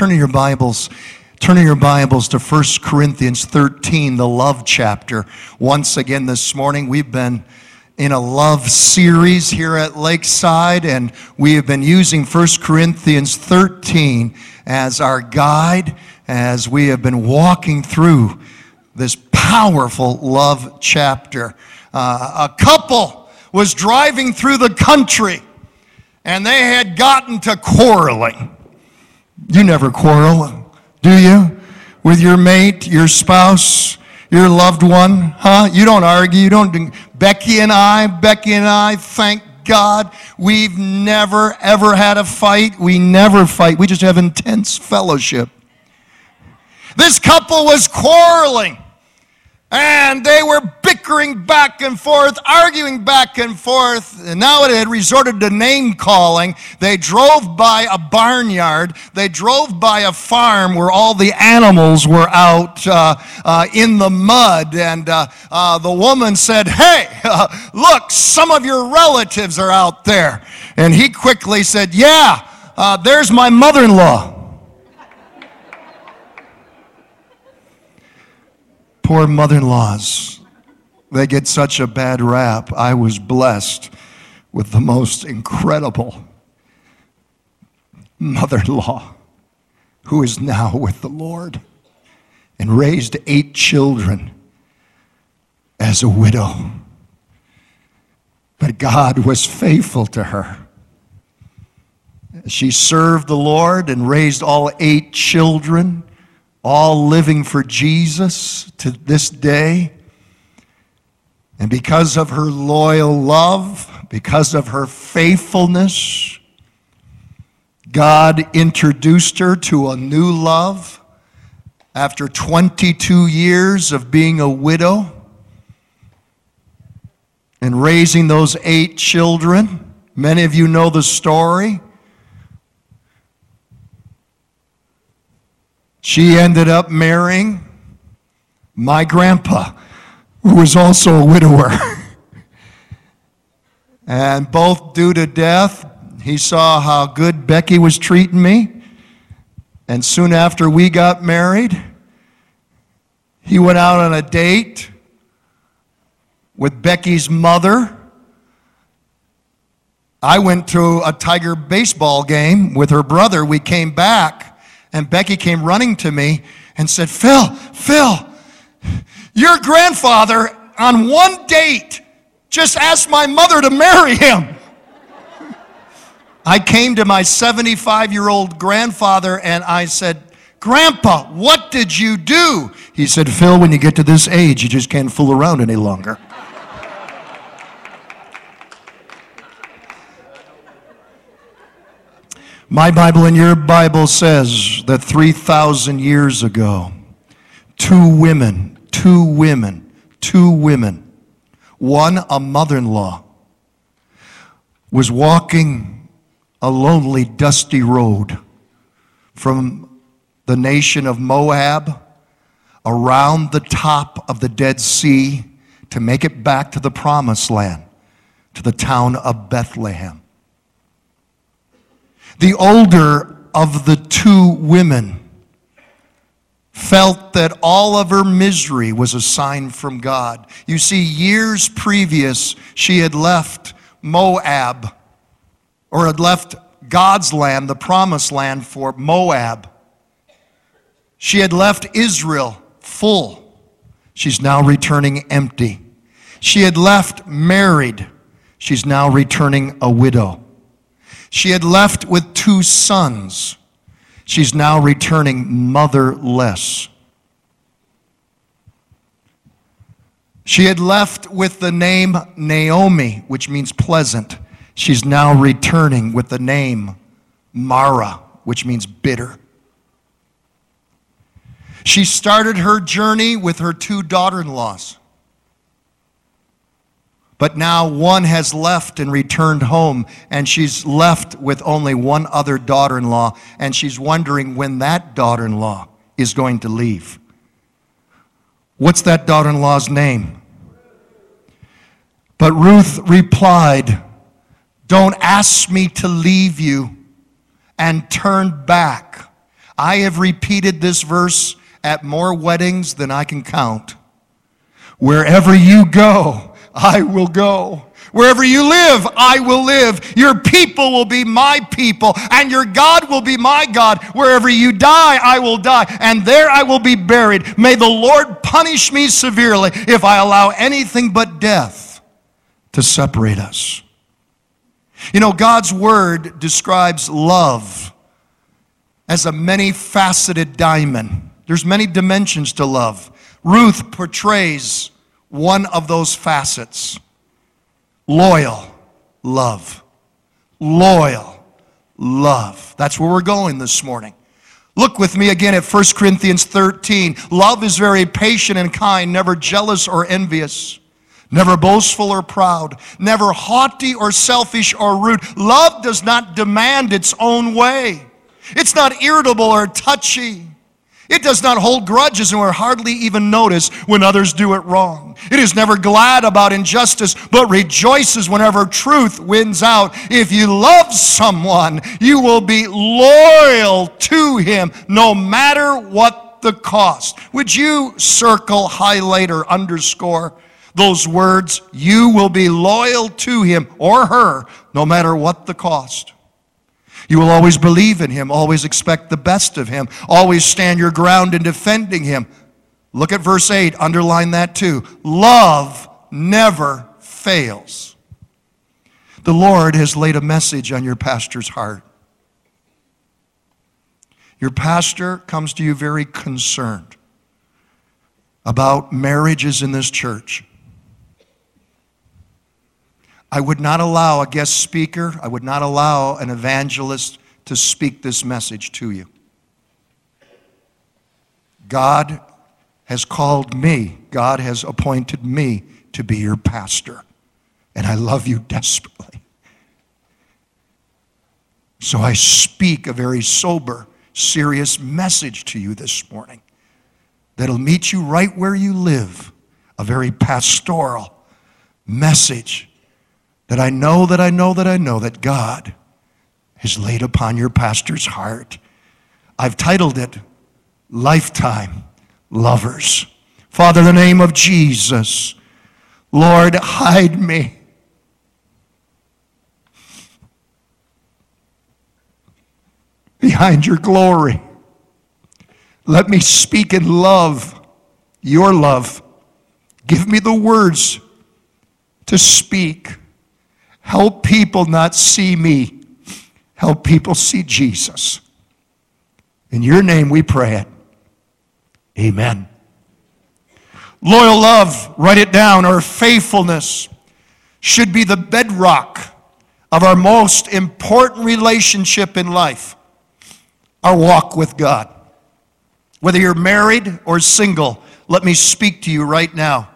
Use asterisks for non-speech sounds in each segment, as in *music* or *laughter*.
Turn in your Bibles. Turn in your Bibles to 1 Corinthians 13, the love chapter. Once again this morning, we've been in a love series here at Lakeside, and we have been using 1 Corinthians 13 as our guide as we have been walking through this powerful love chapter. Uh, a couple was driving through the country and they had gotten to quarreling. You never quarrel, do you? With your mate, your spouse, your loved one, huh? You don't argue. You don't. Becky and I, Becky and I, thank God, we've never ever had a fight. We never fight. We just have intense fellowship. This couple was quarreling. And they were bickering back and forth, arguing back and forth. And now it had resorted to name calling. They drove by a barnyard. They drove by a farm where all the animals were out uh, uh, in the mud. And uh, uh the woman said, Hey, *laughs* look, some of your relatives are out there. And he quickly said, Yeah, uh, there's my mother in law. Poor mother in laws. They get such a bad rap. I was blessed with the most incredible mother in law who is now with the Lord and raised eight children as a widow. But God was faithful to her. She served the Lord and raised all eight children all living for Jesus to this day. And because of her loyal love, because of her faithfulness, God introduced her to a new love after 22 years of being a widow and raising those eight children. Many of you know the story. She ended up marrying my grandpa, who was also a widower. *laughs* and both due to death, he saw how good Becky was treating me. And soon after we got married, he went out on a date with Becky's mother. I went to a Tiger baseball game with her brother. We came back and Becky came running to me and said, Phil, Phil, your grandfather on one date just asked my mother to marry him. I came to my 75 year old grandfather and I said, Grandpa, what did you do? He said, Phil, when you get to this age, you just can't fool around any longer. My Bible and your Bible says that 3,000 years ago, two women, two women, two women, one a mother in law, was walking a lonely, dusty road from the nation of Moab around the top of the Dead Sea to make it back to the promised land, to the town of Bethlehem. The older of the two women felt that all of her misery was a sign from God. You see, years previous, she had left Moab, or had left God's land, the promised land, for Moab. She had left Israel full. She's now returning empty. She had left married. She's now returning a widow. She had left with two sons. She's now returning motherless. She had left with the name Naomi, which means pleasant. She's now returning with the name Mara, which means bitter. She started her journey with her two daughter in laws. But now one has left and returned home, and she's left with only one other daughter in law, and she's wondering when that daughter in law is going to leave. What's that daughter in law's name? But Ruth replied, Don't ask me to leave you and turn back. I have repeated this verse at more weddings than I can count. Wherever you go, I will go. Wherever you live, I will live. Your people will be my people, and your God will be my God. Wherever you die, I will die, and there I will be buried. May the Lord punish me severely if I allow anything but death to separate us. You know, God's word describes love as a many faceted diamond. There's many dimensions to love. Ruth portrays one of those facets loyal love. Loyal love. That's where we're going this morning. Look with me again at 1 Corinthians 13. Love is very patient and kind, never jealous or envious never boastful or proud, never haughty or selfish or rude. Love does not demand its own way. It's not irritable or touchy. It does not hold grudges and will hardly even notice when others do it wrong. It is never glad about injustice, but rejoices whenever truth wins out. If you love someone, you will be loyal to him no matter what the cost. Would you circle, highlight, or underscore those words, you will be loyal to him or her no matter what the cost. You will always believe in him, always expect the best of him, always stand your ground in defending him. Look at verse 8, underline that too. Love never fails. The Lord has laid a message on your pastor's heart. Your pastor comes to you very concerned about marriages in this church. I would not allow a guest speaker, I would not allow an evangelist to speak this message to you. God has called me, God has appointed me to be your pastor, and I love you desperately. So I speak a very sober, serious message to you this morning that'll meet you right where you live, a very pastoral message that I know that I know that I know that God has laid upon your pastor's heart. I've titled it Lifetime Lovers. Father, the name of Jesus, Lord, hide me. Behind your glory. Let me speak in love, your love. Give me the words to speak Help people not see me. Help people see Jesus. In your name we pray it. Amen. Loyal love, write it down, or faithfulness should be the bedrock of our most important relationship in life our walk with God. Whether you're married or single, let me speak to you right now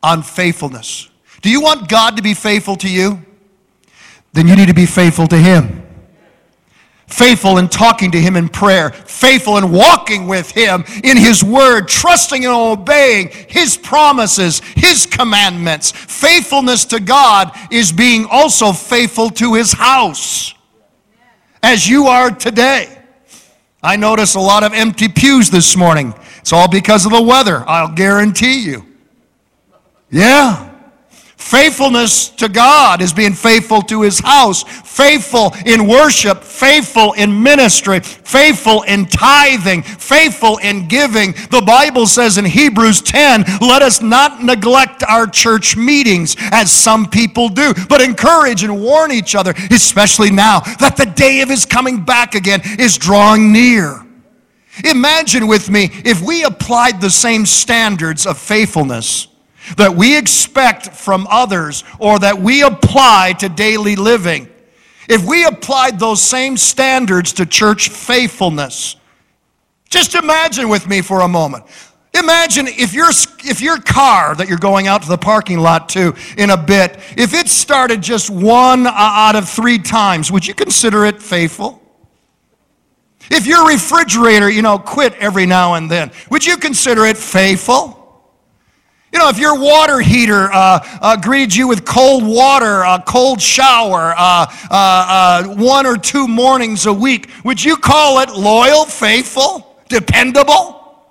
on faithfulness. Do you want God to be faithful to you? Then you need to be faithful to Him. Faithful in talking to Him in prayer, faithful in walking with Him in His Word, trusting and obeying His promises, His commandments. Faithfulness to God is being also faithful to His house, as you are today. I notice a lot of empty pews this morning. It's all because of the weather, I'll guarantee you. Yeah. Faithfulness to God is being faithful to his house, faithful in worship, faithful in ministry, faithful in tithing, faithful in giving. The Bible says in Hebrews 10, let us not neglect our church meetings as some people do, but encourage and warn each other, especially now that the day of his coming back again is drawing near. Imagine with me if we applied the same standards of faithfulness that we expect from others or that we apply to daily living, if we applied those same standards to church faithfulness, just imagine with me for a moment. Imagine if your, if your car that you're going out to the parking lot to in a bit, if it started just one out of three times, would you consider it faithful? If your refrigerator, you know, quit every now and then, would you consider it faithful? You know, if your water heater uh, uh, greeted you with cold water, a cold shower, uh, uh, uh, one or two mornings a week, would you call it loyal, faithful, dependable?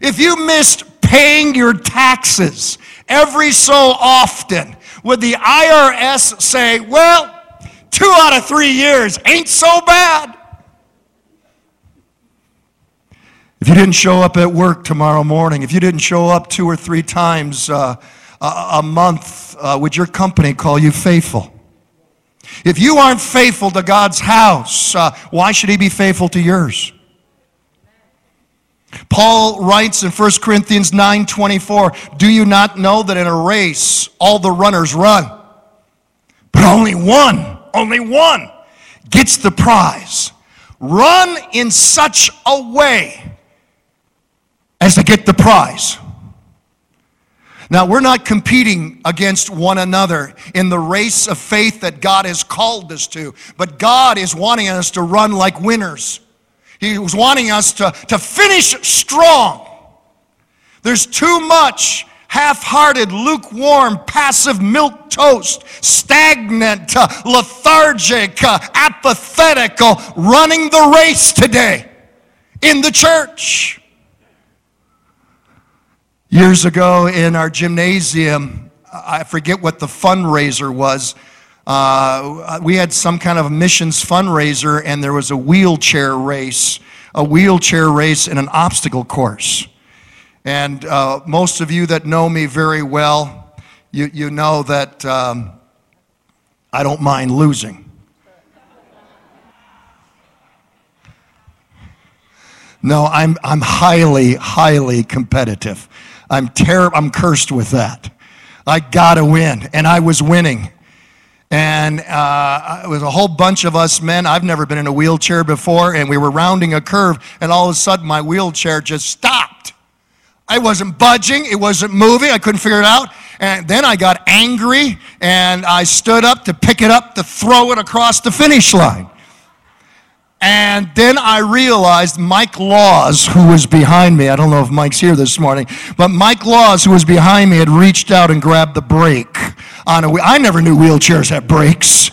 If you missed paying your taxes every so often, would the IRS say, well, two out of three years ain't so bad? If you didn't show up at work tomorrow morning, if you didn't show up two or three times uh, a, month, uh, would your company call you faithful? If you aren't faithful to God's house, uh, why should He be faithful to yours? Paul writes in 1 Corinthians 9:24, "Do you not know that in a race all the runners run, but only one, only one gets the prize? Run in such a way as to get the prize. Now, we're not competing against one another in the race of faith that God has called us to, but God is wanting us to run like winners. He was wanting us to, to finish strong. There's too much half hearted, lukewarm, passive milk toast, stagnant, uh, lethargic, uh, apathetical, running the race today in the church. Years ago in our gymnasium, I forget what the fundraiser was. Uh, we had some kind of missions fundraiser, and there was a wheelchair race, a wheelchair race in an obstacle course. And uh, most of you that know me very well, you, you know that um, I don't mind losing. No, I'm, I'm highly, highly competitive. I'm terrible. I'm cursed with that. I gotta win, and I was winning. And uh, it was a whole bunch of us men. I've never been in a wheelchair before, and we were rounding a curve, and all of a sudden my wheelchair just stopped. I wasn't budging, it wasn't moving, I couldn't figure it out. And then I got angry, and I stood up to pick it up to throw it across the finish line. And then I realized Mike Laws, who was behind me, I don't know if Mike's here this morning, but Mike Laws, who was behind me, had reached out and grabbed the brake on a. I never knew wheelchairs had brakes.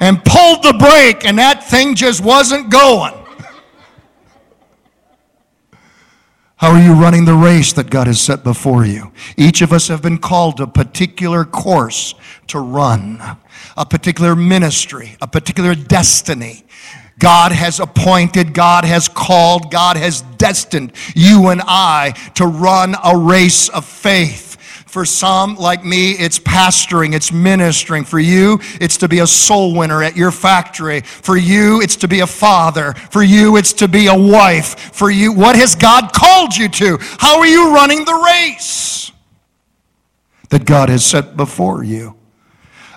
And pulled the brake, and that thing just wasn't going. How are you running the race that God has set before you? Each of us have been called to a particular course to run, a particular ministry, a particular destiny. God has appointed, God has called, God has destined you and I to run a race of faith. For some, like me, it's pastoring, it's ministering. For you, it's to be a soul winner at your factory. For you, it's to be a father. For you, it's to be a wife. For you, what has God called you to? How are you running the race that God has set before you?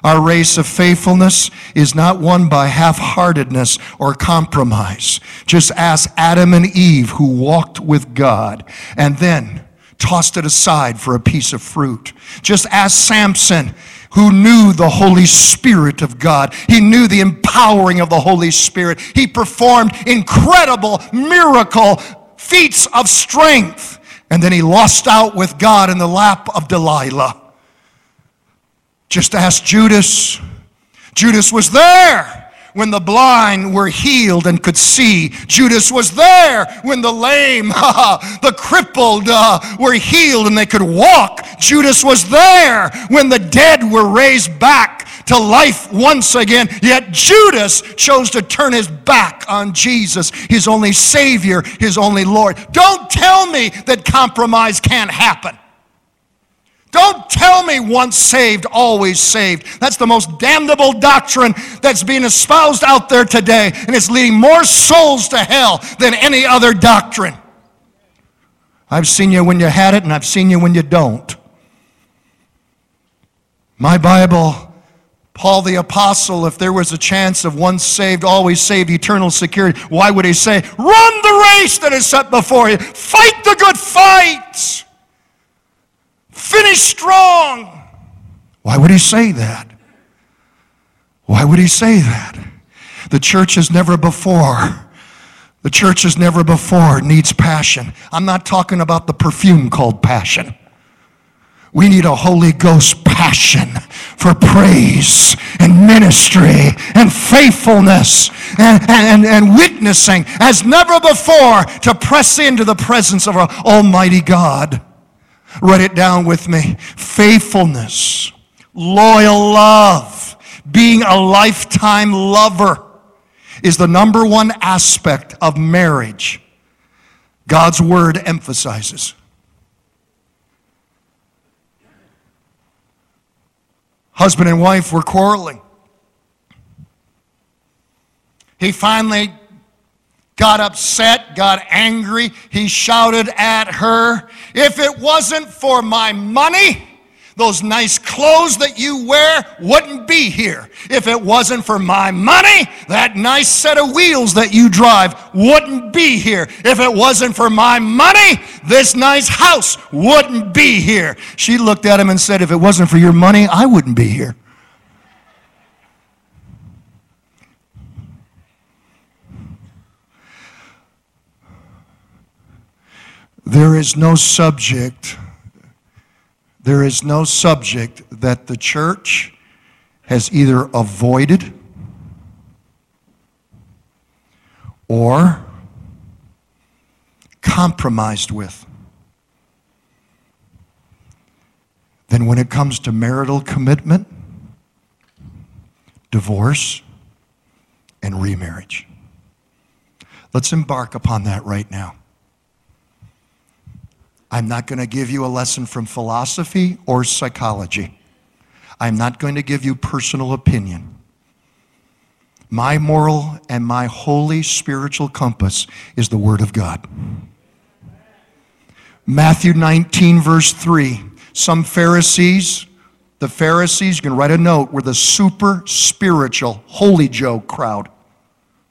Our race of faithfulness is not won by half heartedness or compromise. Just ask Adam and Eve who walked with God and then tossed it aside for a piece of fruit. Just ask Samson who knew the Holy Spirit of God. He knew the empowering of the Holy Spirit. He performed incredible miracle feats of strength. And then he lost out with God in the lap of Delilah. Just ask Judas. Judas was there when the blind were healed and could see. Judas was there when the lame, *laughs* the crippled uh, were healed and they could walk. Judas was there when the dead were raised back to life once again. Yet Judas chose to turn his back on Jesus, his only Savior, his only Lord. Don't tell me that compromise can't happen. Don't tell me once saved, always saved. That's the most damnable doctrine that's being espoused out there today, and it's leading more souls to hell than any other doctrine. I've seen you when you had it, and I've seen you when you don't. My Bible, Paul the Apostle, if there was a chance of once saved, always saved, eternal security, why would he say, Run the race that is set before you, fight the good fight? Finish strong. Why would he say that? Why would he say that? The church has never before. The church has never before needs passion. I'm not talking about the perfume called passion. We need a Holy Ghost passion for praise and ministry and faithfulness and, and, and witnessing as never before to press into the presence of our Almighty God. Write it down with me. Faithfulness, loyal love, being a lifetime lover is the number one aspect of marriage God's word emphasizes. Husband and wife were quarreling. He finally got upset, got angry. He shouted at her, If it wasn't for my money, those nice clothes that you wear wouldn't be here. If it wasn't for my money, that nice set of wheels that you drive wouldn't be here. If it wasn't for my money, this nice house wouldn't be here. She looked at him and said, If it wasn't for your money, I wouldn't be here. There is no subject there is no subject that the church has either avoided or compromised with. Then, when it comes to marital commitment, divorce, and remarriage. Let's embark upon that right now. I'm not going to give you a lesson from philosophy or psychology. I'm not going to give you personal opinion. My moral and my holy spiritual compass is the Word of God. Matthew 19, verse 3. Some Pharisees, the Pharisees, you can write a note, were the super spiritual, holy Joe crowd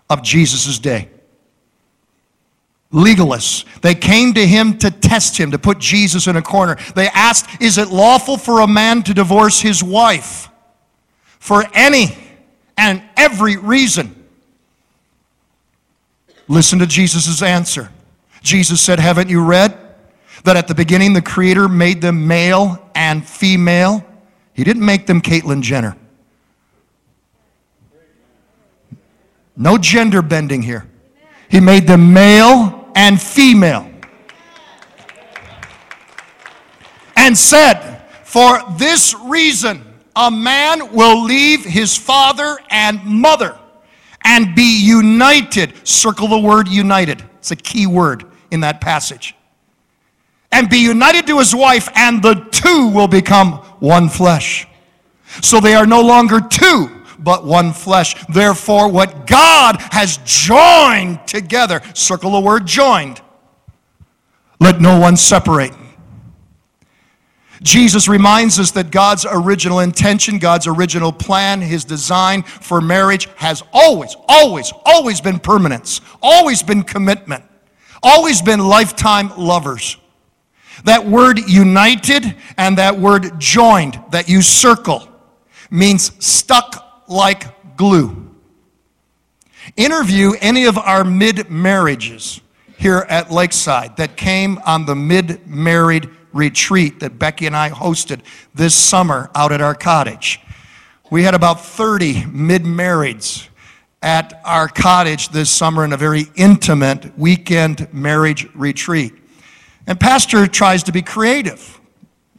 of Jesus' day legalists. They came to him to test him, to put Jesus in a corner. They asked, Is it lawful for a man to divorce his wife for any and every reason? Listen to Jesus' answer. Jesus said, Haven't you read that at the beginning the Creator made them male and female? He didn't make them Caitlyn Jenner. No gender bending here. He made them male and female. And said, For this reason, a man will leave his father and mother and be united. Circle the word united. It's a key word in that passage. And be united to his wife, and the two will become one flesh. So they are no longer two, but one flesh. Therefore, what God has joined together, circle the word joined, let no one separate. Jesus reminds us that God's original intention, God's original plan, His design for marriage has always, always, always been permanence, always been commitment, always been lifetime lovers. That word united and that word joined that you circle means stuck like glue. Interview any of our mid marriages here at Lakeside that came on the mid married retreat that Becky and I hosted this summer out at our cottage. We had about 30 mid marrieds at our cottage this summer in a very intimate weekend marriage retreat. And Pastor tries to be creative.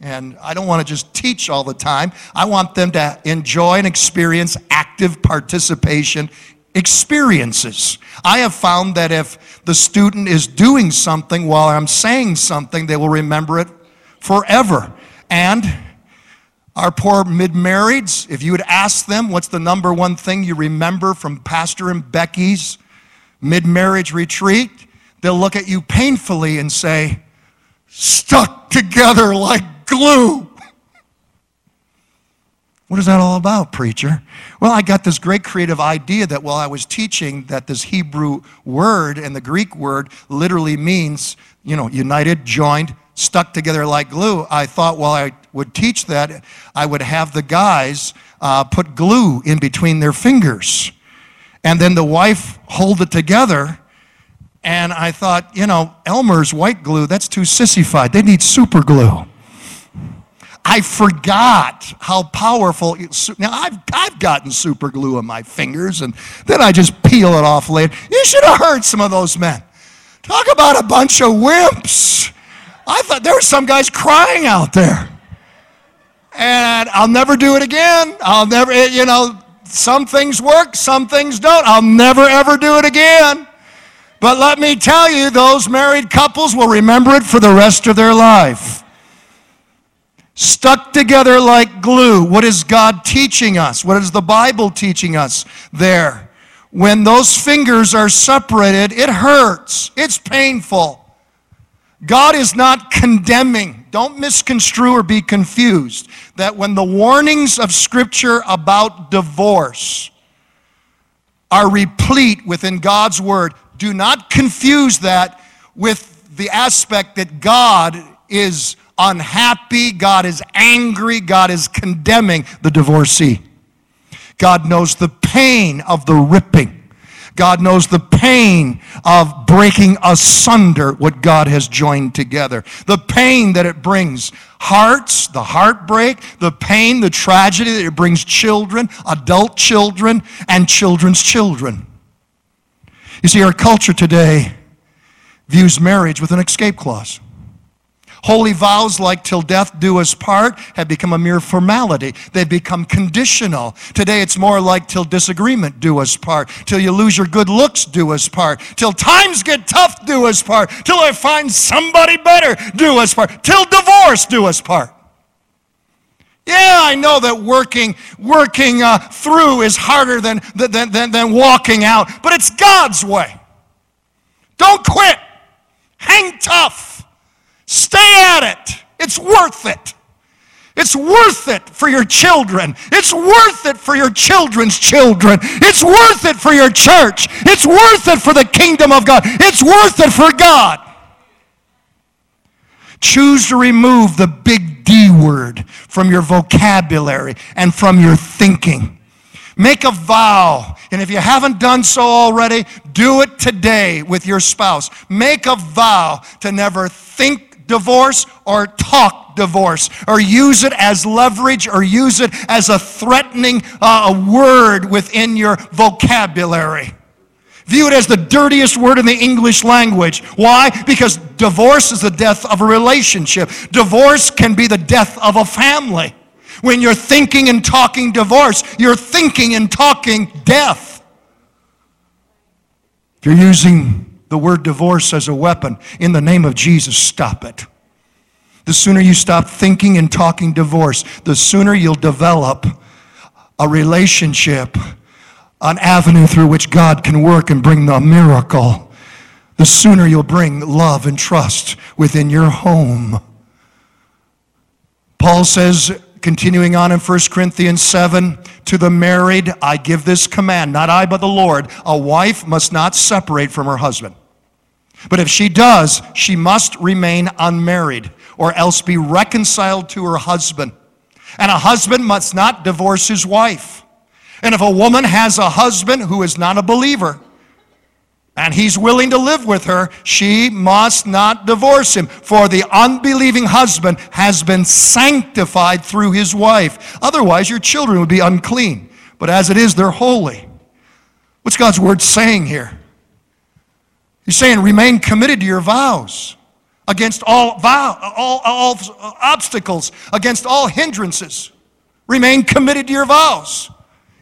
And I don't want to just teach all the time. I want them to enjoy and experience active participation experiences. I have found that if the student is doing something while I'm saying something, they will remember it forever. And our poor mid marrieds, if you would ask them what's the number one thing you remember from Pastor and Becky's mid marriage retreat, they'll look at you painfully and say, stuck together like glue. What is that all about, preacher? Well, I got this great creative idea that while I was teaching that this Hebrew word and the Greek word literally means, you know, united, joined, stuck together like glue. I thought while I would teach that, I would have the guys uh, put glue in between their fingers. And then the wife hold it together. And I thought, you know, Elmer's white glue, that's too sissified. They need super glue. I forgot how powerful. Now, I've, I've gotten super glue on my fingers and then I just peel it off later. You should have heard some of those men. Talk about a bunch of wimps. I thought there were some guys crying out there. And I'll never do it again. I'll never, eh, you know, some things work, some things don't. I'll never ever do it again. But let me tell you, those married couples will remember it for the rest of their life. Stuck together like glue. What is God teaching us? What is the Bible teaching us there? When those fingers are separated, it hurts, it's painful. God is not condemning. Don't misconstrue or be confused that when the warnings of Scripture about divorce are replete within God's Word, do not confuse that with the aspect that God is unhappy, God is angry, God is condemning the divorcee. God knows the pain of the ripping. God knows the pain of breaking asunder what God has joined together. The pain that it brings hearts, the heartbreak, the pain, the tragedy that it brings children, adult children, and children's children. You see, our culture today views marriage with an escape clause. Holy vows like till death do us part have become a mere formality. They've become conditional. Today it's more like till disagreement do us part. Till you lose your good looks do us part. Till times get tough do us part. Till I find somebody better do us part. Till divorce do us part. Yeah, I know that working, working uh, through is harder than, than, than, than walking out, but it's God's way. Don't quit. Hang tough. Stay at it. It's worth it. It's worth it for your children. It's worth it for your children's children. It's worth it for your church. It's worth it for the kingdom of God. It's worth it for God. Choose to remove the big D word from your vocabulary and from your thinking. Make a vow. And if you haven't done so already, do it today with your spouse. Make a vow to never think divorce or talk divorce or use it as leverage or use it as a threatening uh, word within your vocabulary. View it as the dirtiest word in the English language. Why? Because divorce is the death of a relationship. Divorce can be the death of a family. When you're thinking and talking divorce, you're thinking and talking death. If you're using the word divorce as a weapon, in the name of Jesus, stop it. The sooner you stop thinking and talking divorce, the sooner you'll develop a relationship an avenue through which God can work and bring the miracle, the sooner you'll bring love and trust within your home. Paul says, continuing on in 1 Corinthians 7, to the married, I give this command, not I, but the Lord. A wife must not separate from her husband. But if she does, she must remain unmarried or else be reconciled to her husband. And a husband must not divorce his wife. And if a woman has a husband who is not a believer, and he's willing to live with her, she must not divorce him. For the unbelieving husband has been sanctified through his wife. Otherwise, your children would be unclean. But as it is, they're holy. What's God's word saying here? He's saying, remain committed to your vows against all, vow, all, all obstacles, against all hindrances. Remain committed to your vows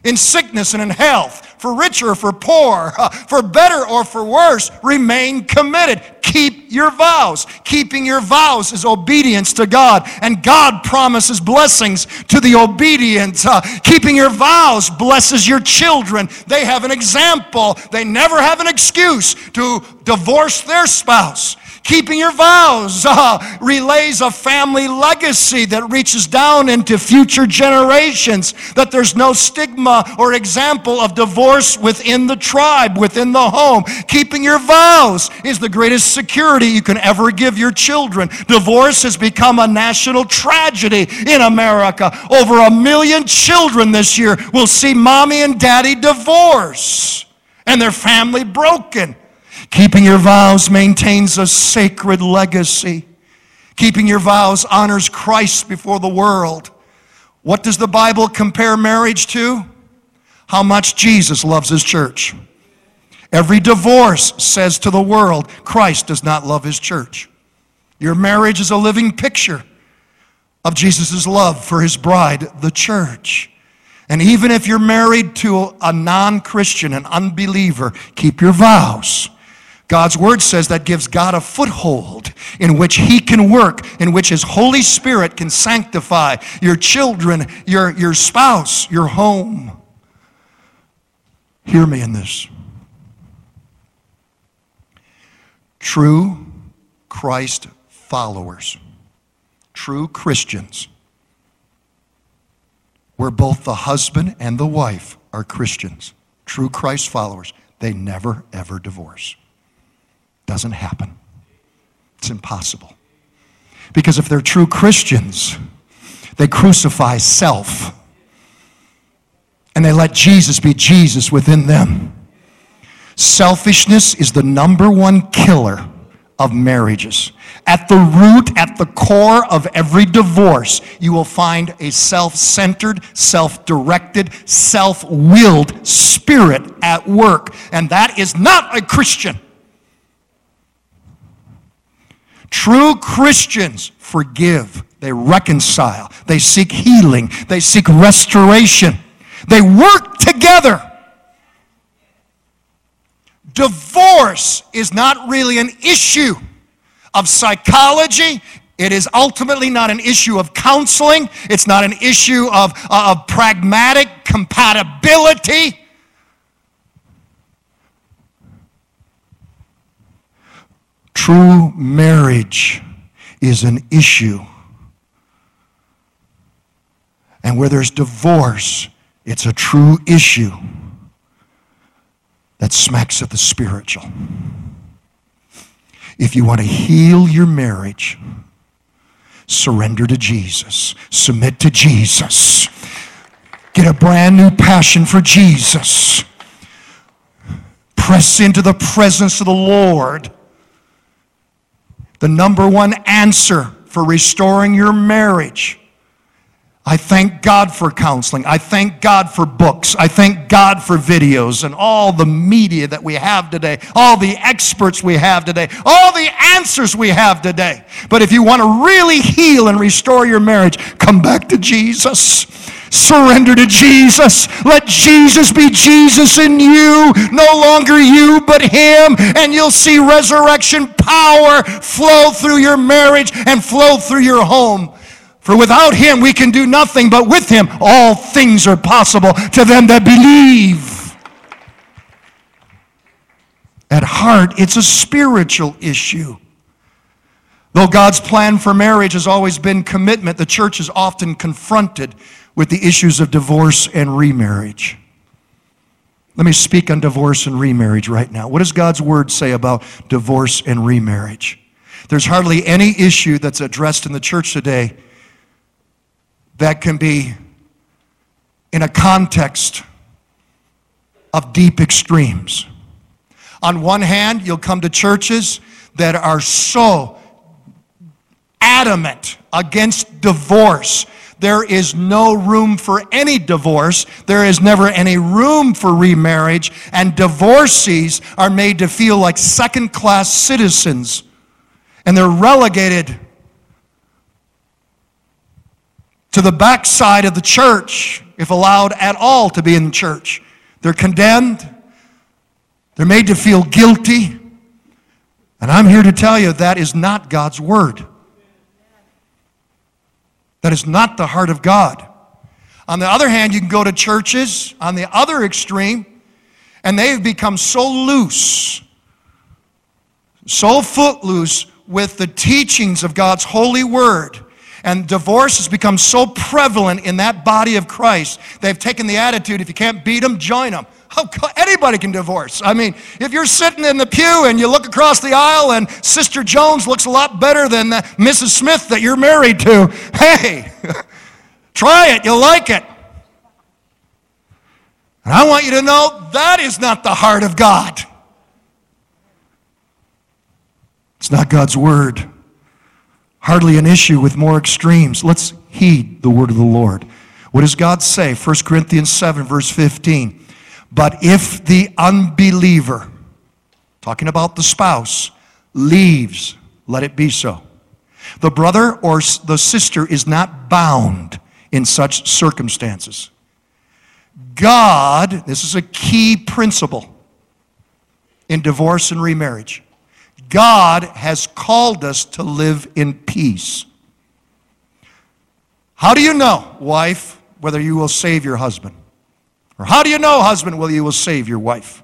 in sickness and in health, for richer or for poor, *laughs* for better or for worse, remain committed. Keep your vows. Keeping your vows is obedience to God, and God promises blessings to the obedient. Uh, *laughs* keeping your vows blesses your children. They have an example, they never have an excuse to divorce their spouse. Keeping your vows *laughs* uh, relays a family legacy that reaches down into future generations, that there's no stigma or example of divorce within the tribe, within the home. Keeping your vows is the greatest security you can ever give your children. Divorce has become a national tragedy in America. Over a million children this year will see mommy and daddy divorce and their family broken. Keeping your vows maintains a sacred legacy. Keeping your vows honors Christ before the world. What does the Bible compare marriage to? How much Jesus loves his church. Every divorce says to the world, Christ does not love his church. Your marriage is a living picture of Jesus' love for his bride, the church. And even if you're married to a non Christian, an unbeliever, keep your vows. God's word says that gives God a foothold in which he can work, in which his Holy Spirit can sanctify your children, your, your spouse, your home. Hear me in this. True Christ followers, true Christians, where both the husband and the wife are Christians, true Christ followers, they never ever divorce. Doesn't happen. It's impossible. Because if they're true Christians, they crucify self and they let Jesus be Jesus within them. Selfishness is the number one killer of marriages. At the root, at the core of every divorce, you will find a self centered, self directed, self willed spirit at work. And that is not a Christian. True Christians forgive, they reconcile, they seek healing, they seek restoration, they work together. Divorce is not really an issue of psychology. It is ultimately not an issue of counseling. It's not an issue of, uh, of pragmatic compatibility. True marriage is an issue. And where there's divorce, it's a true issue that smacks at the spiritual. If you want to heal your marriage, surrender to Jesus, submit to Jesus, get a brand new passion for Jesus, press into the presence of the Lord the number one answer for restoring your marriage. I thank God for counseling. I thank God for books. I thank God for videos and all the media that we have today, all the experts we have today, all the answers we have today. But if you want to really heal and restore your marriage, come back to Jesus. Surrender to Jesus. Let Jesus be Jesus in you. No longer you, but Him. And you'll see resurrection power flow through your marriage and flow through your home. For without Him, we can do nothing, but with Him, all things are possible to them that believe. At heart, it's a spiritual issue. Though God's plan for marriage has always been commitment, the church is often confronted with the issues of divorce and remarriage. Let me speak on divorce and remarriage right now. What does God's word say about divorce and remarriage? There's hardly any issue that's addressed in the church today that can be in a context of deep extremes. On one hand, you'll come to churches that are so adamant against divorce there is no room for any divorce. There is never any room for remarriage. And divorcees are made to feel like second class citizens. And they're relegated to the backside of the church, if allowed at all to be in the church. They're condemned. They're made to feel guilty. And I'm here to tell you that is not God's word. That is not the heart of God. On the other hand, you can go to churches on the other extreme, and they've become so loose, so footloose with the teachings of God's holy word. And divorce has become so prevalent in that body of Christ, they've taken the attitude if you can't beat them, join them. How, anybody can divorce. I mean, if you're sitting in the pew and you look across the aisle and Sister Jones looks a lot better than Mrs. Smith that you're married to, *laughs* hey, *laughs* try it, you'll like it. And I want you to know that is not the heart of God. It's not God's word. Hardly an issue with more extremes. Let's heed the word of the Lord. What does God say? 1 Corinthians 7, verse 15. But if the unbeliever, talking about the spouse, leaves, let it be so. The brother or the sister is not bound in such circumstances. God, this is a key principle in divorce and remarriage. God has called us to live in peace. How do you know, wife, whether you will save your husband? Or how do you know, husband, whether you will save your wife?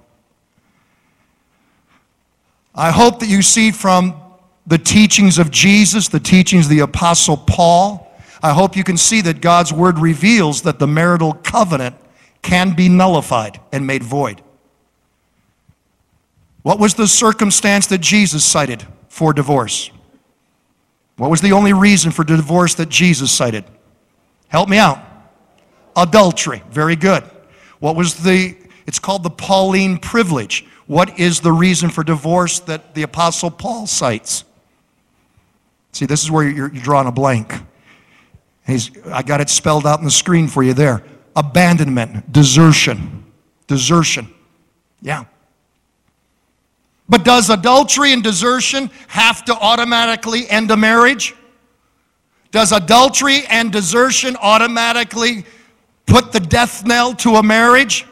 I hope that you see from the teachings of Jesus, the teachings of the Apostle Paul, I hope you can see that God's word reveals that the marital covenant can be nullified and made void. What was the circumstance that Jesus cited for divorce? What was the only reason for divorce that Jesus cited? Help me out. Adultery. Very good. What was the, it's called the Pauline privilege. What is the reason for divorce that the Apostle Paul cites? See, this is where you're, you're drawing a blank. He's, I got it spelled out on the screen for you there. Abandonment, desertion, desertion. Yeah. But does adultery and desertion have to automatically end a marriage? Does adultery and desertion automatically put the death knell to a marriage?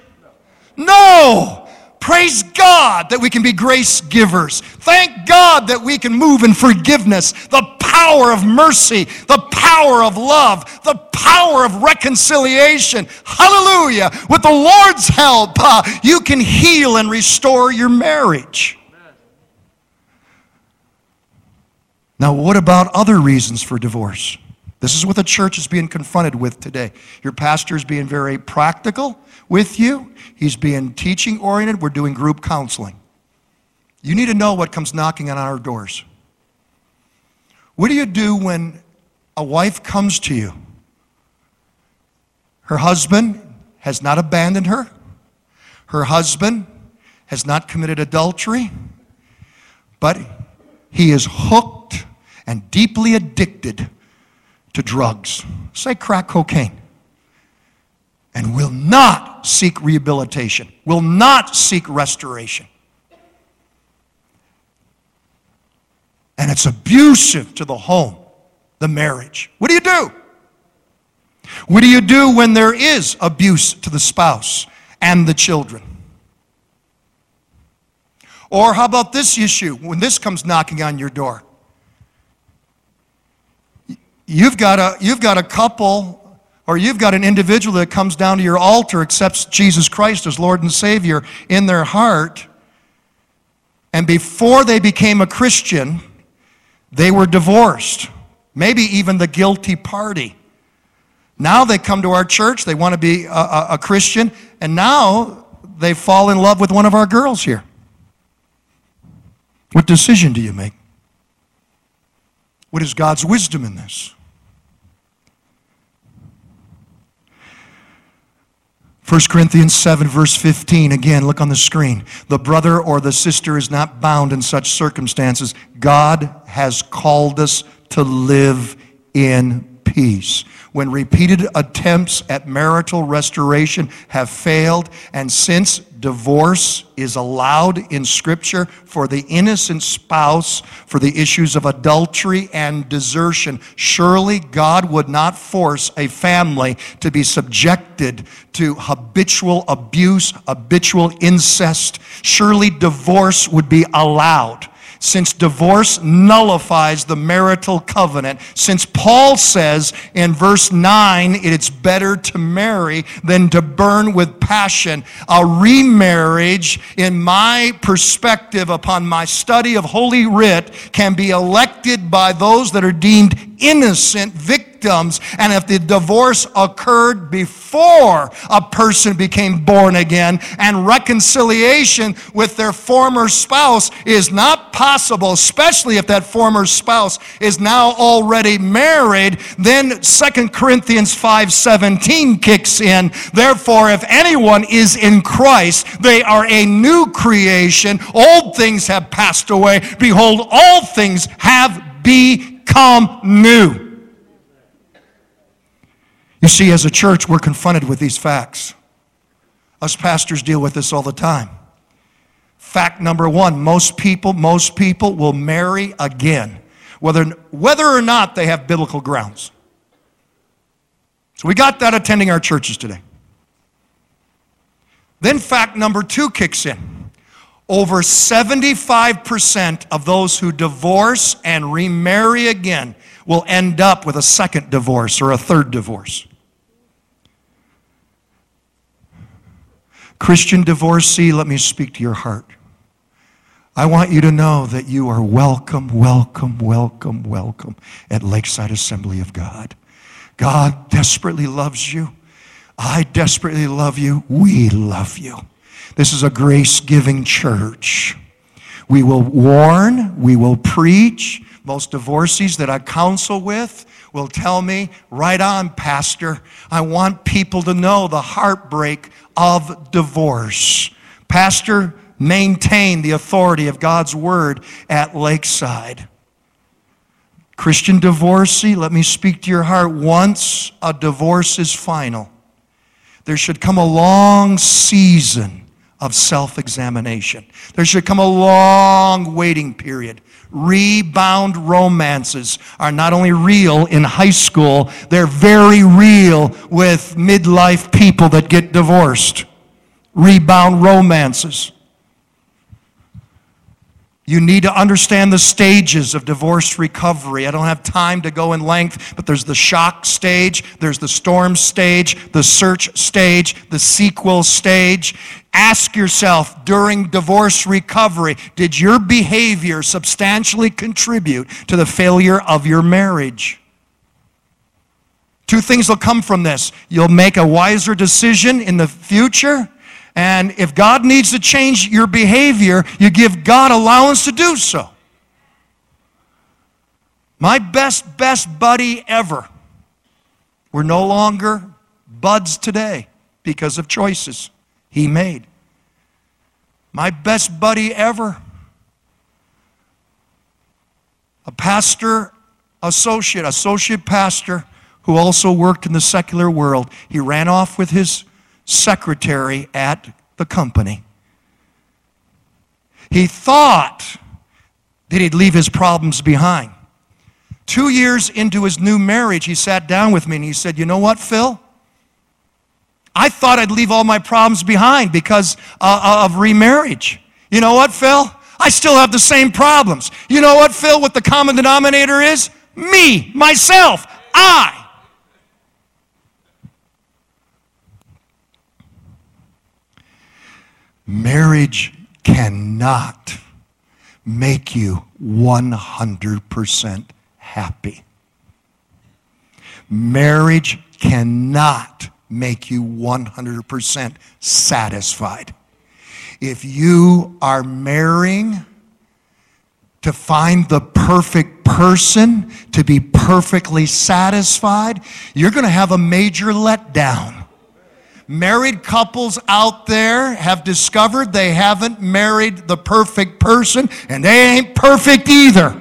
No. Praise God that we can be grace givers. Thank God that we can move in forgiveness, the power of mercy, the power of love, the power of reconciliation. Hallelujah. With the Lord's help, uh, you can heal and restore your marriage. Now, what about other reasons for divorce? This is what the church is being confronted with today. Your pastor is being very practical with you. He's being teaching oriented. We're doing group counseling. You need to know what comes knocking on our doors. What do you do when a wife comes to you? Her husband has not abandoned her. Her husband has not committed adultery, but he is hooked and deeply addicted to drugs, say crack cocaine, and will not seek rehabilitation, will not seek restoration. And it's abusive to the home, the marriage. What do you do? What do you do when there is abuse to the spouse and the children? Or how about this issue when this comes knocking on your door? You've got a, you've got a couple or you've got an individual that comes down to your altar, accepts Jesus Christ as Lord and Savior in their heart, and before they became a Christian, they were divorced, maybe even the guilty party. Now they come to our church, they want to be a, a, a Christian, and now they fall in love with one of our girls here. What decision do you make? What is God's wisdom in this? 1 Corinthians 7, verse 15. Again, look on the screen. The brother or the sister is not bound in such circumstances. God has called us to live in peace when repeated attempts at marital restoration have failed, and since divorce is allowed in Scripture for the innocent spouse for the issues of adultery and desertion, surely God would not force a family to be subjected to habitual abuse, habitual incest. Surely divorce would be allowed since divorce nullifies the marital covenant, since Paul says in verse 9, it's better to marry than to burn with passion, a remarriage, in my perspective upon my study of Holy Writ, can be elected by those that are deemed innocent victims. And if the divorce occurred before a person became born again and reconciliation with their former spouse is not possible, especially if that former spouse is now already married, then 2 Corinthians 5:17 kicks in. Therefore, if anyone is in Christ, they are a new creation. Old things have passed away. Behold, all things have become new. You see, as a church, we're confronted with these facts. Us pastors deal with this all the time. Fact number one most people, most people will marry again, whether, whether or not they have biblical grounds. So we got that attending our churches today. Then fact number two kicks in. Over 75% of those who divorce and remarry again will end up with a second divorce or a third divorce. Christian divorcee, let me speak to your heart. I want you to know that you are welcome, welcome, welcome, welcome at Lakeside Assembly of God. God desperately loves you. I desperately love you. We love you. This is a grace giving church. We will warn, we will preach. Most divorcees that I counsel with will tell me, right on, Pastor, I want people to know the heartbreak of divorce. Pastor, maintain the authority of God's word at Lakeside. Christian divorcee, let me speak to your heart. Once a divorce is final, there should come a long season of self examination. There should come a long waiting period. Rebound romances are not only real in high school, they're very real with midlife people that get divorced. Rebound romances. You need to understand the stages of divorce recovery. I don't have time to go in length, but there's the shock stage, there's the storm stage, the search stage, the sequel stage. Ask yourself during divorce recovery, did your behavior substantially contribute to the failure of your marriage? Two things will come from this. You'll make a wiser decision in the future and if God needs to change your behavior, you give God allowance to do so. My best, best buddy ever. We're no longer buds today because of choices he made. My best buddy ever. A pastor associate, associate pastor who also worked in the secular world. He ran off with his secretary at the company. He thought that he'd leave his problems behind. Two years into his new marriage, he sat down with me and he said, You know what, Phil? I thought I'd leave all my problems behind because uh, uh of remarriage. You know what, Phil? I still have the same problems. You know what, Phil, what the common denominator is? Me, myself, I. Marriage cannot make you 100% happy. Marriage cannot make you 100% satisfied. If you are marrying to find the perfect person, to be perfectly satisfied, you're going to have a major letdown. Married couples out there have discovered they haven't married the perfect person, and they ain't perfect either.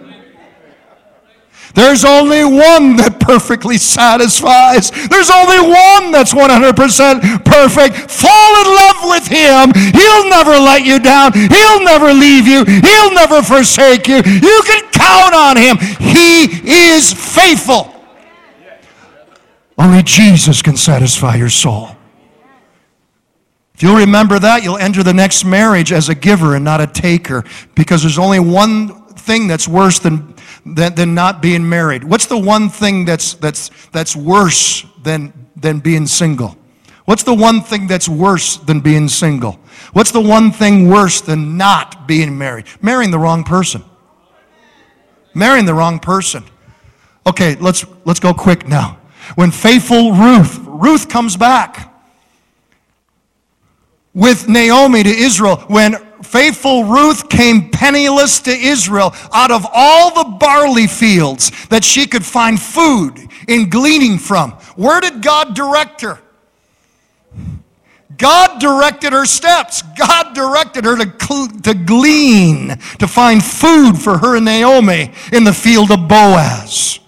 There's only one that perfectly satisfies. There's only one that's 100% perfect. Fall in love with him. He'll never let you down. He'll never leave you. He'll never forsake you. You can count on him. He is faithful. Only Jesus can satisfy your soul. You'll remember that, you'll enter the next marriage as a giver and not a taker because there's only one thing that's worse than, than, than not being married. What's the one thing that's, that's, that's worse than, than being single? What's the one thing that's worse than being single? What's the one thing worse than not being married? Marrying the wrong person. Marrying the wrong person. Okay, let's, let's go quick now. When faithful Ruth, Ruth comes back with Naomi to Israel when faithful Ruth came penniless to Israel out of all the barley fields that she could find food in gleaning from. Where did God direct her? God directed her steps. God directed her to, to glean, to find food for her and Naomi in the field of Boaz.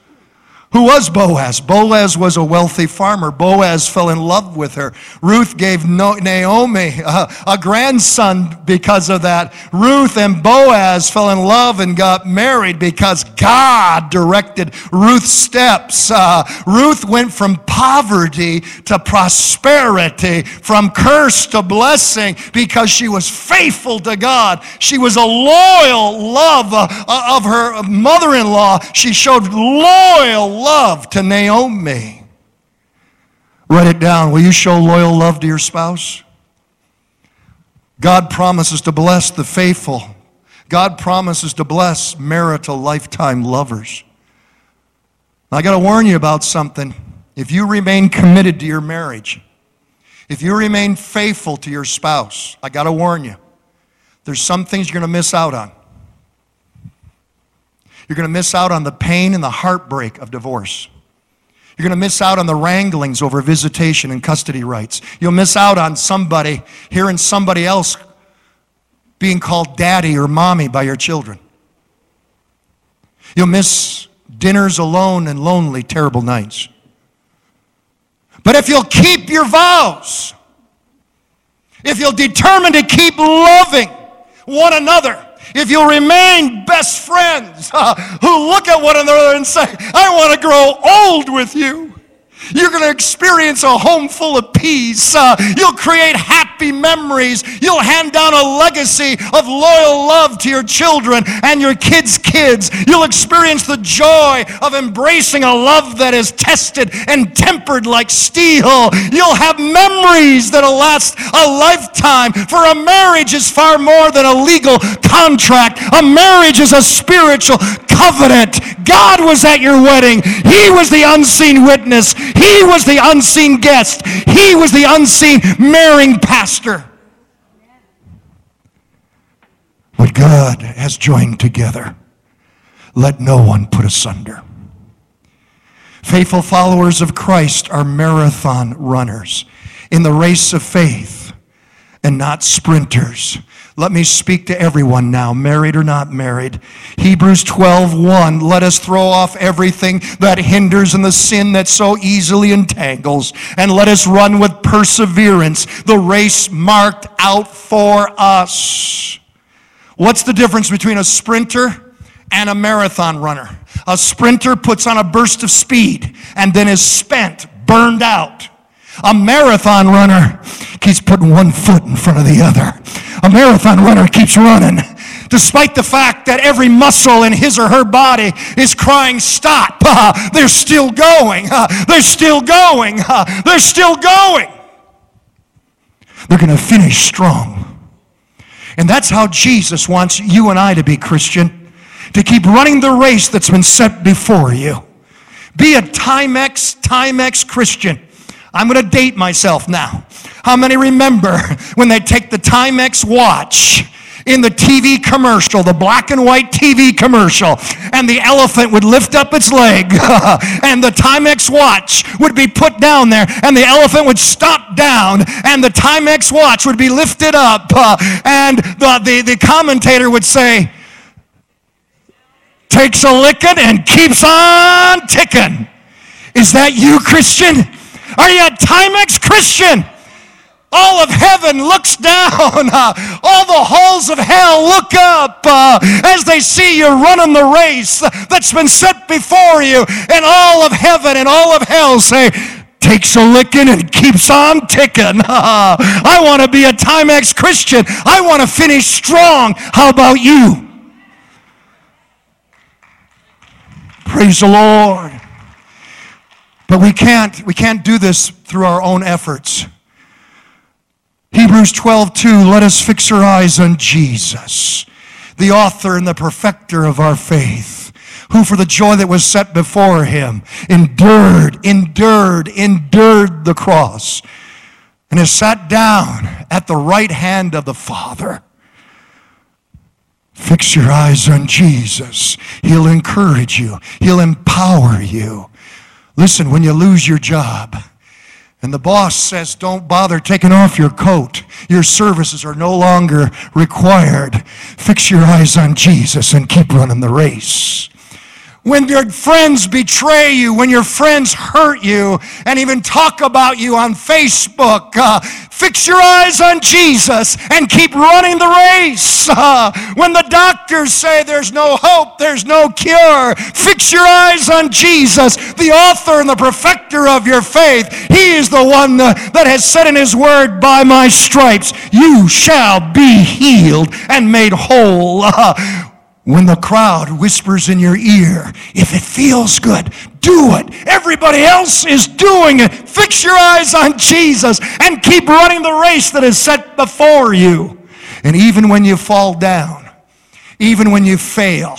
Who was Boaz? Boaz was a wealthy farmer. Boaz fell in love with her. Ruth gave Naomi a, a, grandson because of that. Ruth and Boaz fell in love and got married because God directed Ruth's steps. Uh, Ruth went from poverty to prosperity, from curse to blessing because she was faithful to God. She was a loyal love uh, of her mother in law. She showed loyal love to Naomi. Write it down. Will you show loyal love to your spouse? God promises to bless the faithful. God promises to bless marital lifetime lovers. I got to warn you about something. If you remain committed to your marriage, if you remain faithful to your spouse, I got to warn you, there's some things you're going to miss out on. You're going to miss out on the pain and the heartbreak of divorce. You're going to miss out on the wranglings over visitation and custody rights. You'll miss out on somebody, hearing somebody else being called daddy or mommy by your children. You'll miss dinners alone and lonely, terrible nights. But if you'll keep your vows, if you'll determine to keep loving one another, if you'll remain best friends uh, *laughs* who look at one another and say, I want to grow old with you. You're going to experience a home full of peace. Uh, you'll create happy memories. You'll hand down a legacy of loyal love to your children and your kids' kids. You'll experience the joy of embracing a love that is tested and tempered like steel. You'll have memories that'll last a lifetime. For a marriage is far more than a legal contract, a marriage is a spiritual covenant. God was at your wedding, He was the unseen witness. He was the unseen guest. He was the unseen marrying pastor. What God has joined together, let no one put asunder. Faithful followers of Christ are marathon runners in the race of faith and not sprinters. Let me speak to everyone now, married or not married. Hebrews 12, 1. Let us throw off everything that hinders and the sin that so easily entangles, and let us run with perseverance the race marked out for us. What's the difference between a sprinter and a marathon runner? A sprinter puts on a burst of speed and then is spent, burned out. A marathon runner keeps putting one foot in front of the other. A marathon runner keeps running despite the fact that every muscle in his or her body is crying, Stop. Uh, *laughs* they're still going. Uh, *laughs* they're still going. Uh, *laughs* they're still going. They're going to finish strong. And that's how Jesus wants you and I to be Christian, to keep running the race that's been set before you. Be a Timex, Timex Christian. I'm going to date myself now. How many remember *laughs* when they take the Timex watch in the TV commercial, the black and white TV commercial, and the elephant would lift up its leg, *laughs* and the Timex watch would be put down there, and the elephant would stop down, and the Timex watch would be lifted up, uh, *laughs* and the, the, the commentator would say, takes a licking and keeps on ticking. Is that you, Christian? Are you a Timex Christian? All of heaven looks *laughs* down. Uh, all the halls of hell look up uh, as they see you running the race that's been set before you. And all of heaven and all of hell say, takes a licking and keeps on ticking. *laughs* I want to be a Timex Christian. I want to finish strong. How about you? Praise the Lord. But we can't, we can't do this through our own efforts. Hebrews 12, 2, let us fix our eyes on Jesus, the author and the perfecter of our faith, who for the joy that was set before him endured, endured, endured the cross, and has sat down at the right hand of the Father. Fix your eyes on Jesus. He'll encourage you. He'll empower you. Listen, when you lose your job And the boss says, Don't bother taking off your coat. Your services are no longer required. Fix your eyes on Jesus and keep running the race when your friends betray you, when your friends hurt you, and even talk about you on Facebook, uh, fix your eyes on Jesus and keep running the race. Uh, *laughs* when the doctors say there's no hope, there's no cure, fix your eyes on Jesus, the author and the perfecter of your faith. He is the one that has said in His word, By my stripes you shall be healed and made whole. Uh, *laughs* when the crowd whispers in your ear, if it feels good, do it. Everybody else is doing it. Fix your eyes on Jesus and keep running the race that is set before you. And even when you fall down, even when you fail,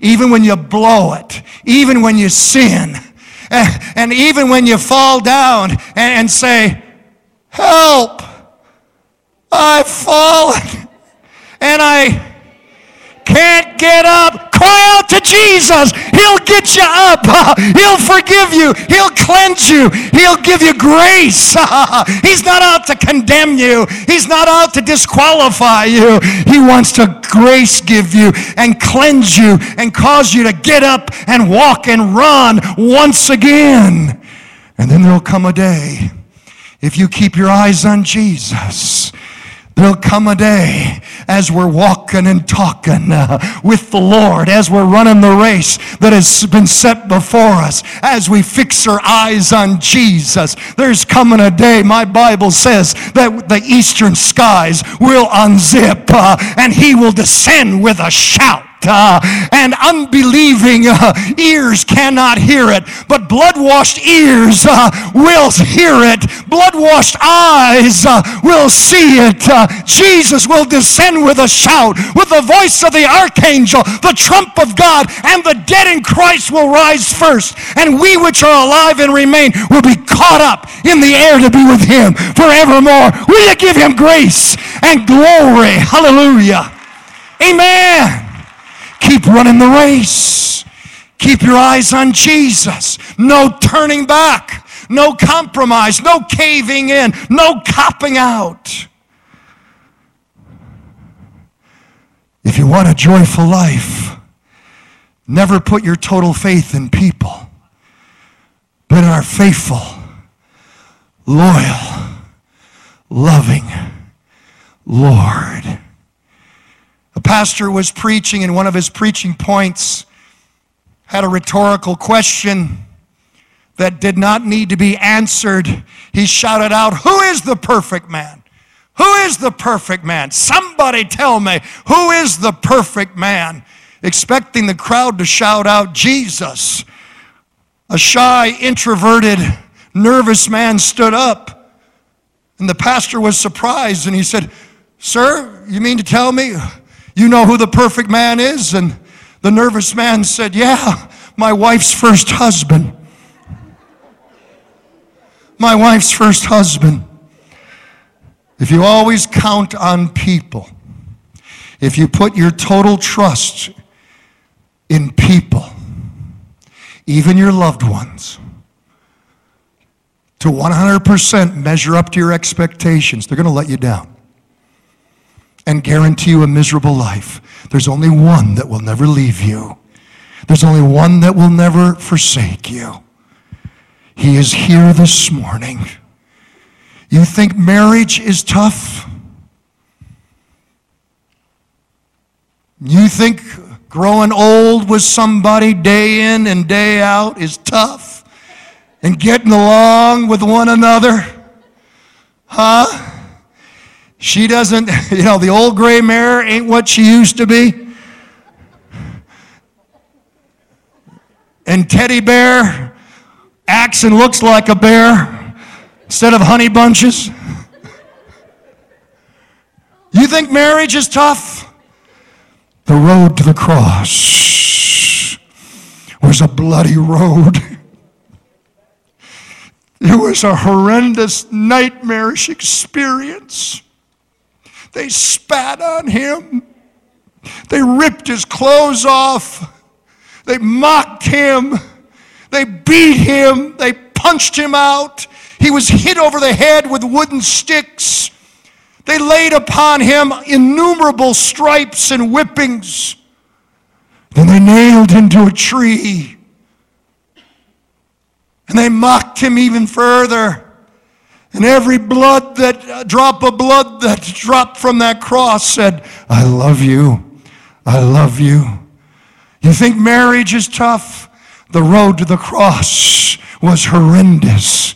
even when you blow it, even when you sin, eh, and even when you fall down and say, Help! I've fallen and I can't get up, cry out to Jesus. He'll get you up. *laughs* He'll forgive you. He'll cleanse you. He'll give you grace. *laughs* He's not out to condemn you. He's not out to disqualify you. He wants to grace give you and cleanse you and cause you to get up and walk and run once again. And then there'll come a day, if you keep your eyes on Jesus, There'll come a day as we're walking and talking uh, with the Lord, as we're running the race that has been set before us, as we fix our eyes on Jesus. There's coming a day, my Bible says, that the eastern skies will unzip uh, and he will descend with a shout and unbelieving uh, ears cannot hear it, but blood washed ears uh, will hear it, blood washed eyes uh, will see it. Uh, Jesus will descend with a shout, with the voice of the archangel, the trump of God, and the dead in Christ will rise first, and we which are alive and remain will be caught up in the air to be with Him forevermore. Will you give Him grace and glory? Hallelujah. Amen. Keep running the race. Keep your eyes on Jesus. No turning back. No compromise. No caving in. No copping out. If you want a joyful life, never put your total faith in people, but in our faithful, loyal, loving Lord. A pastor was preaching, and one of his preaching points had a rhetorical question that did not need to be answered. He shouted out, Who is the perfect man? Who is the perfect man? Somebody tell me, who is the perfect man? Expecting the crowd to shout out, Jesus. A shy, introverted, nervous man stood up, and the pastor was surprised and he said, Sir, you mean to tell me you know who the perfect man is? And the nervous man said, Yeah, my wife's first husband. My wife's first husband. If you always count on people, if you put your total trust in people, even your loved ones, to 100% measure up to your expectations, they're going to let you down and guarantee you a miserable life. There's only one that will never leave you. There's only one that will never forsake you. He is here this morning. You think marriage is tough? You think growing old with somebody day in and day out is tough? And getting along with one another? Huh? She doesn't, *laughs* you know, the old gray mare ain't what she used to be. And teddy bear acts and looks like a bear instead of honey bunches. You think marriage is tough? The road to the cross was a bloody road. *laughs* It was a horrendous, nightmarish experience. They spat on him. They ripped his clothes off. They mocked him. They beat him. They punched him out. He was hit over the head with wooden sticks. They laid upon him innumerable stripes and whippings. Then they nailed him to a tree. And they mocked him even further. And every blood that drop of blood that dropped from that cross said, I love you. I love you. You think marriage is tough? The road to the cross was horrendous.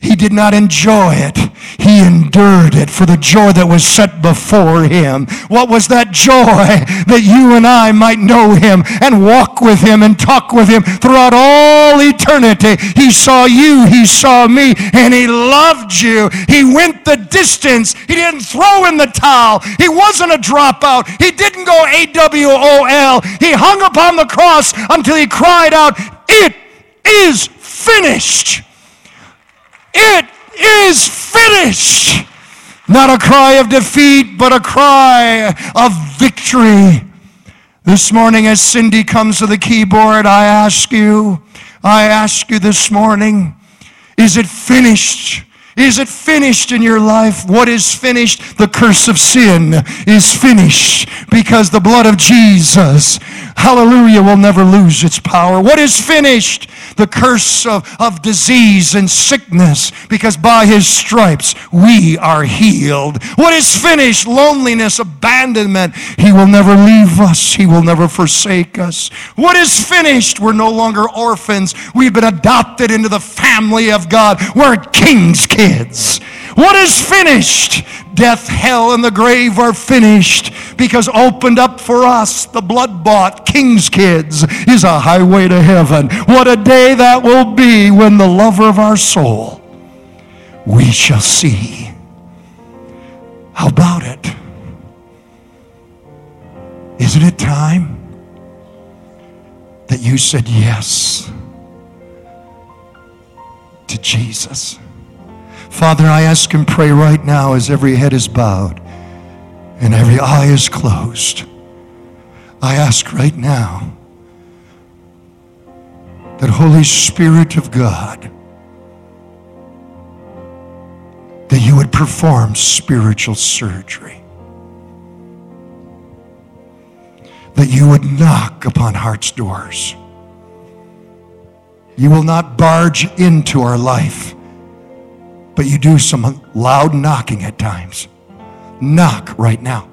He did not enjoy it. He endured it for the joy that was set before him. What was that joy? That you and I might know him and walk with him and talk with him throughout all eternity. He saw you, he saw me, and he loved you. He went the distance. He didn't throw in the towel. He wasn't a dropout. He didn't go AWOL. He hung upon the cross until he cried out, It is finished. It is finished. Not a cry of defeat, but a cry of victory. This morning, as Cindy comes to the keyboard, I ask you, I ask you this morning, is it finished? Is it finished in your life? What is finished? The curse of sin is finished because the blood of Jesus, hallelujah, will never lose its power. What is finished? The curse of, of disease and sickness because by his stripes we are healed. What is finished? Loneliness, abandonment. He will never leave us. He will never forsake us. What is finished? We're no longer orphans. We've been adopted into the family of God. We're king's kids. What is finished? Death, hell, and the grave are finished because opened up for us, the blood bought King's kids, is a highway to heaven. What a day that will be when the lover of our soul we shall see. How about it? Isn't it time that you said yes to Jesus? Father, I ask and pray right now as every head is bowed and every eye is closed. I ask right now that Holy Spirit of God, that you would perform spiritual surgery. That you would knock upon heart's doors. You will not barge into our life but you do some loud knocking at times. Knock right now.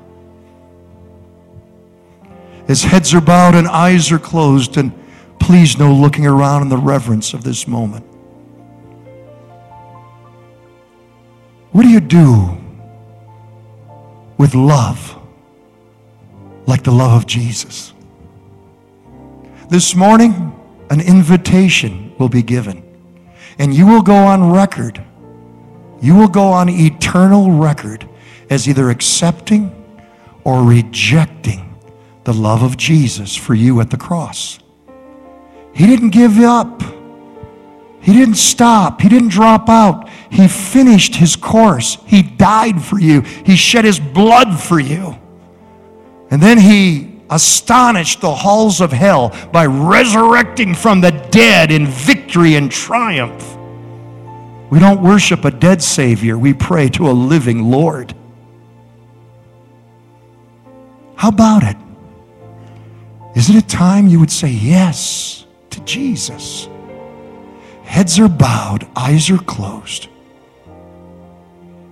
As heads are bowed and eyes are closed, and please no looking around in the reverence of this moment. What do you do with love like the love of Jesus? This morning, an invitation will be given, and you will go on record you will go on eternal record as either accepting or rejecting the love of Jesus for you at the cross. He didn't give up. He didn't stop. He didn't drop out. He finished his course. He died for you. He shed his blood for you. And then he astonished the halls of hell by resurrecting from the dead in victory and triumph. We don't worship a dead Savior, we pray to a living Lord. How about it? Isn't it time you would say yes to Jesus? Heads are bowed, eyes are closed.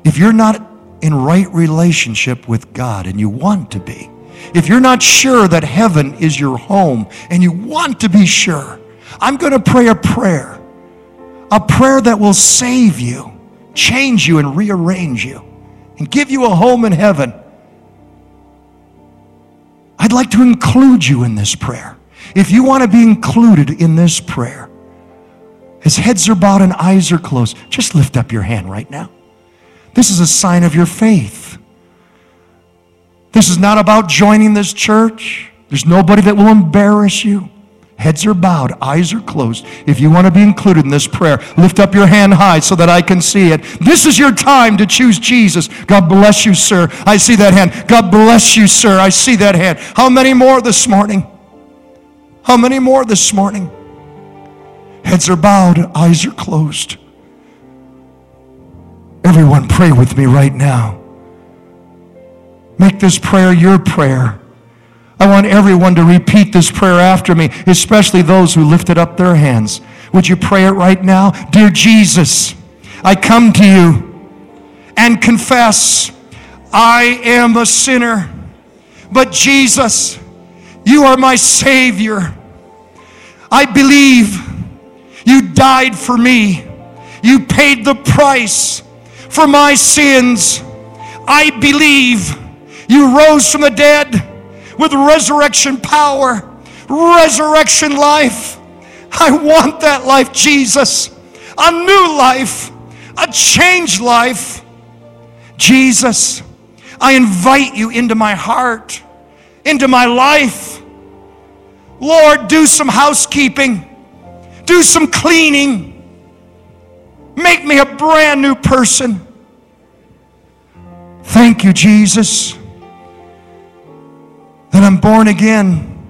If you're not in right relationship with God and you want to be, if you're not sure that heaven is your home and you want to be sure, I'm going to pray a prayer a prayer that will save you, change you, and rearrange you, and give you a home in heaven. I'd like to include you in this prayer. If you want to be included in this prayer, as heads are bowed and eyes are closed, just lift up your hand right now. This is a sign of your faith. This is not about joining this church. There's nobody that will embarrass you. Heads are bowed, eyes are closed. If you want to be included in this prayer, lift up your hand high so that I can see it. This is your time to choose Jesus. God bless you, sir. I see that hand. God bless you, sir. I see that hand. How many more this morning? How many more this morning? Heads are bowed, eyes are closed. Everyone, pray with me right now. Make this prayer your prayer. I want everyone to repeat this prayer after me, especially those who lifted up their hands. Would you pray it right now? Dear Jesus, I come to you and confess I am a sinner, but Jesus, you are my Savior. I believe you died for me. You paid the price for my sins. I believe you rose from the dead with resurrection power, resurrection life. I want that life, Jesus. A new life, a changed life. Jesus, I invite you into my heart, into my life. Lord, do some housekeeping, do some cleaning. Make me a brand new person. Thank you, Jesus that I'm born again,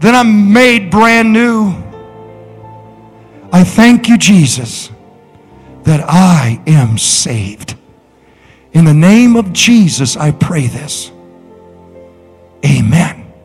that I'm made brand new. I thank you, Jesus, that I am saved. In the name of Jesus, I pray this. Amen.